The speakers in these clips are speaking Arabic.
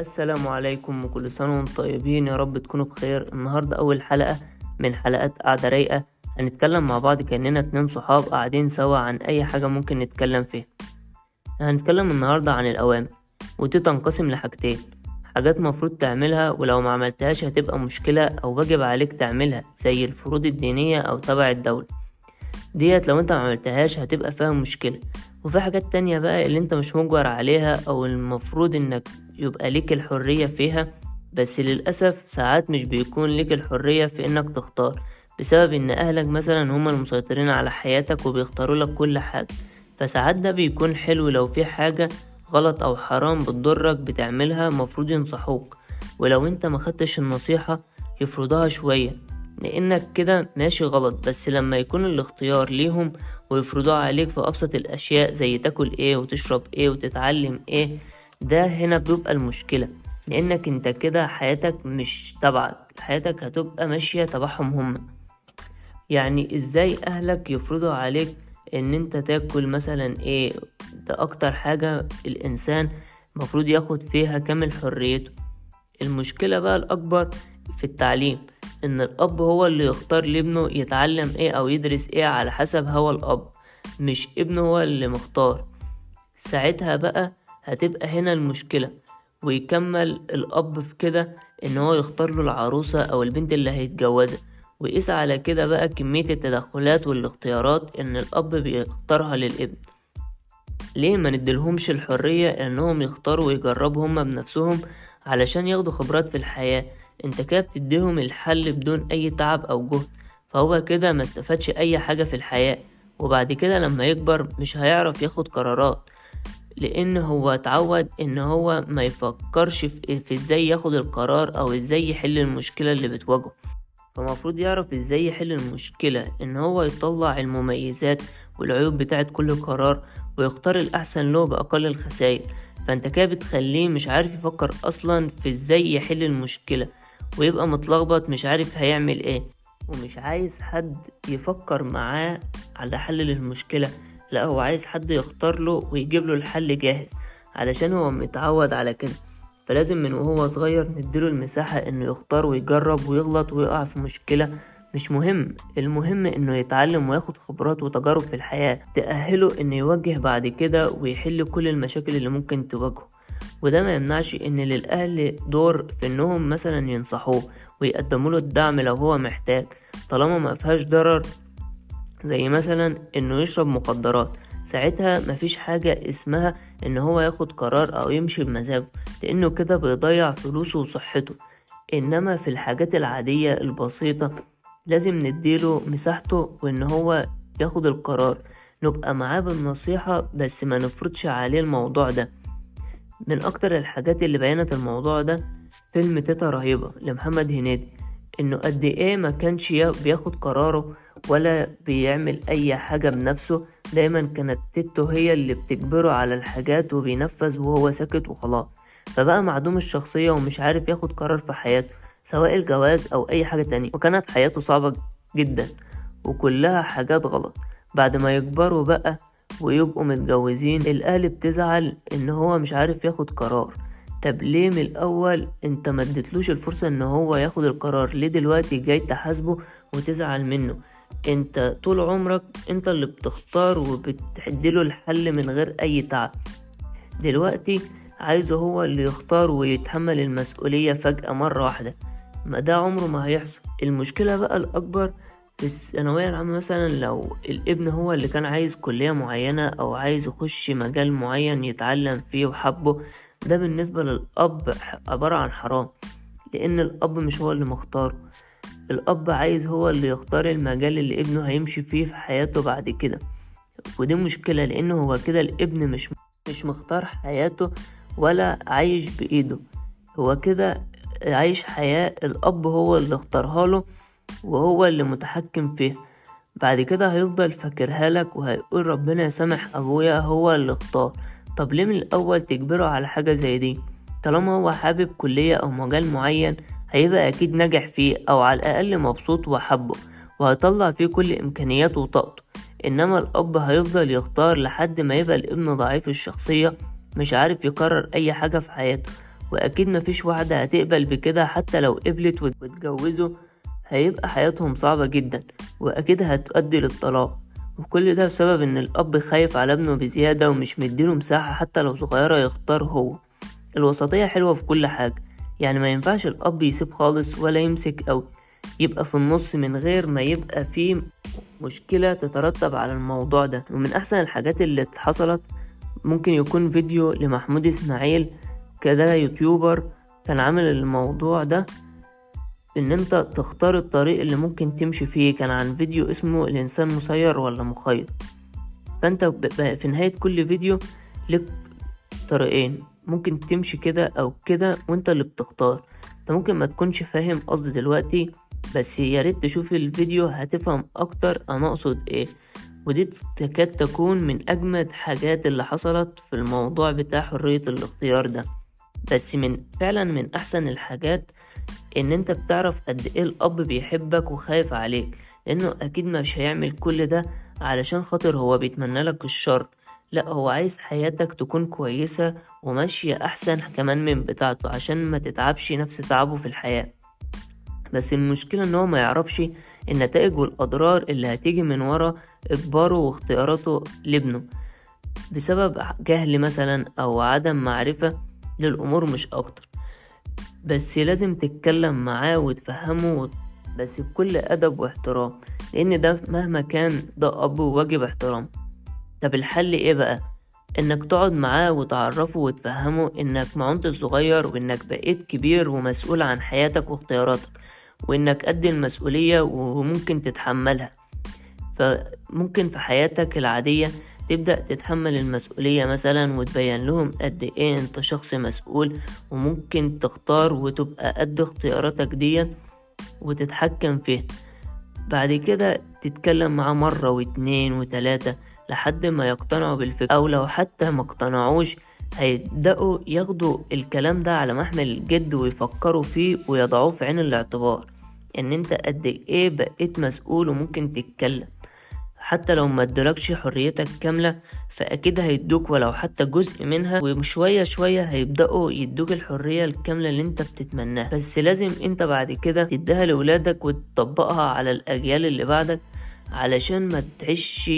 السلام عليكم وكل سنة وأنتم طيبين. يا رب تكونوا بخير. النهاردة أول حلقة من حلقات قعدة رايقة. هنتكلم مع بعض كأننا اتنين صحاب قاعدين سوا عن أي حاجة ممكن نتكلم فيها. هنتكلم النهاردة عن الأوامر ودي تنقسم لحاجتين. حاجات مفروض تعملها ولو ما عملتهاش هتبقى مشكلة أو واجب عليك تعملها زي الفروض الدينية أو تبع الدولة. ديت لو انت ما عملتهاش هتبقى فيها مشكلة. وفي حاجات تانية بقى اللي انت مش مجبر عليها أو المفروض إنك يبقى ليك الحرية فيها بس للأسف ساعات مش بيكون ليك الحرية في إنك تختار بسبب إن أهلك مثلا هما المسيطرين على حياتك وبيختاروا لك كل حاجة. فساعات ده بيكون حلو لو في حاجة غلط أو حرام بتضرك بتعملها مفروض ينصحوك. ولو أنت ما خدتش النصيحة يفرضوها شوية لإنك كده ماشي غلط بس لما يكون الاختيار ليهم ويفرضوها عليك في أبسط الأشياء زي تاكل إيه وتشرب إيه وتتعلم إيه ده هنا بيبقى المشكلة لأنك أنت كده حياتك مش تبعك حياتك هتبقى ماشية تبعهم هم. يعني إزاي أهلك يفرضوا عليك إن أنت تاكل مثلا إيه ده أكتر حاجة الإنسان مفروض ياخد فيها كامل حريته؟ المشكلة بقى الأكبر في التعليم إن الأب هو اللي يختار لابنه يتعلم إيه أو يدرس إيه على حسب هوى الأب مش ابنه هو اللي مختار. ساعتها بقى هتبقى هنا المشكلة ويكمل الأب في كده إن هو يختار له العروسة أو البنت اللي هيتجوزها. وقيس على كده بقى كمية التدخلات والاختيارات إن الأب بيختارها للابن. ليه ما نديلهمش الحرية إنهم يختاروا ويجربوا هما بنفسهم علشان ياخدوا خبرات في الحياة؟ أنت كده بتديهم الحل بدون أي تعب أو جهد فهو كده ما استفادش أي حاجة في الحياة. وبعد كده لما يكبر مش هيعرف ياخد قرارات. لأن هو اتعود إن هو ما يفكرش في, في إزاي ياخد القرار أو إزاي يحل المشكلة اللي بتواجهه. فمفروض يعرف إزاي يحل المشكلة إن هو يطلع المميزات والعيوب بتاعت كل قرار ويختار الأحسن له بأقل الخسائر. فأنت كده بتخليه مش عارف يفكر أصلا في إزاي يحل المشكلة ويبقى متلخبط مش عارف هيعمل إيه. ومش عايز حد يفكر معاه على حل للمشكلة لا هو عايز حد يختار له ويجيب له الحل جاهز علشان هو متعود على كده. فلازم من وهو صغير نديله المساحة إنه يختار ويجرب ويغلط ويقع في مشكلة مش مهم. المهم إنه يتعلم وياخد خبرات وتجارب في الحياة تأهله إنه يواجه بعد كده ويحل كل المشاكل اللي ممكن تواجهه. وده ما يمنعش إن للأهل دور في إنهم مثلا ينصحوه ويقدموا له الدعم لو هو محتاج. طالما ما فيهاش ضرر زي مثلا إنه يشرب مخدرات. ساعتها مفيش حاجة اسمها إن هو ياخد قرار أو يمشي بمزاجه لأنه كده بيضيع فلوسه وصحته. إنما في الحاجات العادية البسيطة لازم نديله مساحته وإن هو ياخد القرار. نبقى معاه بالنصيحة بس ما نفرضش عليه الموضوع ده. من أكتر الحاجات اللي بينت الموضوع ده فيلم تيتا رهيبة لمحمد هنيدي إنه قد إيه ما كانش بياخد قراره ولا بيعمل أي حاجة بنفسه. دايما كانت تيتو هي اللي بتجبره على الحاجات وبينفذ وهو ساكت وخلاص. فبقى معدوم الشخصية ومش عارف ياخد قرار في حياته سواء الجواز أو أي حاجة تانية. وكانت حياته صعبة جدا وكلها حاجات غلط. بعد ما يكبروا بقى ويبقوا متجوزين الأهل بتزعل إن هو مش عارف ياخد قرار. طب ليه من الأول أنت ما اديتلوش الفرصة إن هو ياخد القرار؟ ليه دلوقتي جاي تحاسبه وتزعل منه؟ انت طول عمرك انت اللي بتختار وبتحدله الحل من غير اي تعب. دلوقتي عايزه هو اللي يختار ويتحمل المسؤولية فجأة مرة واحدة. ما ده عمره ما هيحصل. المشكلة بقى الأكبر في الثانوية العامة مثلا لو الابن هو اللي كان عايز كلية معينة أو عايز يخش مجال معين يتعلم فيه وحبه ده بالنسبة للأب عبارة عن حرام لأن الأب مش هو اللي مختاره. الأب عايز هو اللي يختار المجال اللي ابنه هيمشي فيه في حياته بعد كده. ودي مشكلة لأن هو كده الابن مش مش مختار حياته ولا عايش بإيده. هو كده عايش حياة الأب هو اللي اختارها له وهو اللي متحكم فيها. بعد كده هيفضل فاكرها لك وهيقول ربنا يسامح أبويا هو اللي اختار. طب ليه من الأول تجبره على حاجة زي دي؟ طالما هو حابب كلية أو مجال معين هيبقى أكيد نجح فيه أو على الأقل مبسوط وحبه وهيطلع فيه كل إمكانياته وطاقته. إنما الأب هيفضل يختار لحد ما يبقى الابن ضعيف الشخصية مش عارف يقرر أي حاجة في حياته. وأكيد مفيش واحدة هتقبل بكده حتى لو قبلت واتجوزوا هيبقى حياتهم صعبة جدا وأكيد هتؤدي للطلاق. وكل ده بسبب إن الأب خايف على ابنه بزيادة ومش مديله مساحة حتى لو صغيرة يختار هو. الوسطية حلوة في كل حاجة يعني ما ينفعش الأب يسيب خالص ولا يمسك أو يبقى في النص من غير ما يبقى فيه مشكلة تترتب على الموضوع ده. ومن أحسن الحاجات اللي حصلت ممكن يكون فيديو لمحمود إسماعيل كده يوتيوبر كان عامل الموضوع ده إن أنت تختار الطريق اللي ممكن تمشي فيه. كان عن فيديو اسمه الإنسان مسير ولا مخير. فأنت في نهاية كل فيديو لك طريقين. ممكن تمشي كده أو كده وأنت اللي بتختار. أنت ممكن ما تكونش فاهم قصدي دلوقتي بس يا ريت تشوف الفيديو هتفهم أكتر أنا أقصد إيه. ودي تكاد تكون من أجمد حاجات اللي حصلت في الموضوع بتاع حرية الاختيار ده. بس من فعلا من أحسن الحاجات إن أنت بتعرف قد إيه الأب بيحبك وخايف عليك. لأنه أكيد مش هيعمل كل ده علشان خاطر هو بيتمنى لك الشر. لا هو عايز حياتك تكون كويسة وماشية أحسن كمان من بتاعته عشان ما تتعبش نفس تعبه في الحياة. بس المشكلة إن هو ما يعرفش النتائج والأضرار اللي هتيجي من ورا إجباره واختياراته لابنه. بسبب جهل مثلا أو عدم معرفة للأمور مش أكتر. بس لازم تتكلم معاه وتفهمه بس بكل أدب واحترام لأن ده مهما كان ده أب وواجب احترام. طب الحل إيه بقى؟ إنك تقعد معاه وتعرفه وتفهمه إنك ما عدتش صغير وإنك بقيت كبير ومسؤول عن حياتك واختياراتك وإنك قد المسؤولية وممكن تتحملها. فممكن في حياتك العادية تبدأ تتحمل المسؤولية مثلا وتبين لهم قد إيه أنت شخص مسؤول وممكن تختار وتبقى قد اختياراتك دي وتتحكم فيه بعد كده تتكلم معاه مرة واتنين وتلاتة لحد ما يقتنعوا بالفكرة. أو لو حتى ما اقتنعوش هيبدأوا ياخدوا الكلام ده على محمل الجد ويفكروا فيه ويضعوه في عين الاعتبار. إن أنت قد إيه بقيت مسؤول وممكن تتكلم. حتى لو ما ادولكش حريتك كاملة فأكيد هيدوك ولو حتى جزء منها. وشوية شوية هيبدأوا يدوك الحرية الكاملة اللي أنت بتتمناها. بس لازم أنت بعد كده تديها لولادك وتطبقها على الأجيال اللي بعدك علشان ما تعيش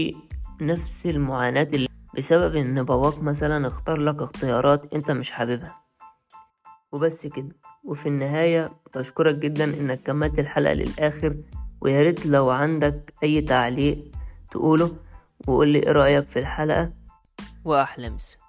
نفس المعاناة اللي بسبب إن باباك مثلا اختار لك اختيارات أنت مش حاببها. وبس كده. وفي النهاية بشكرك جدا إنك كملت الحلقة للآخر وياريت لو عندك أي تعليق تقوله وقولي إيه رأيك في الحلقة. وأحلى مسا.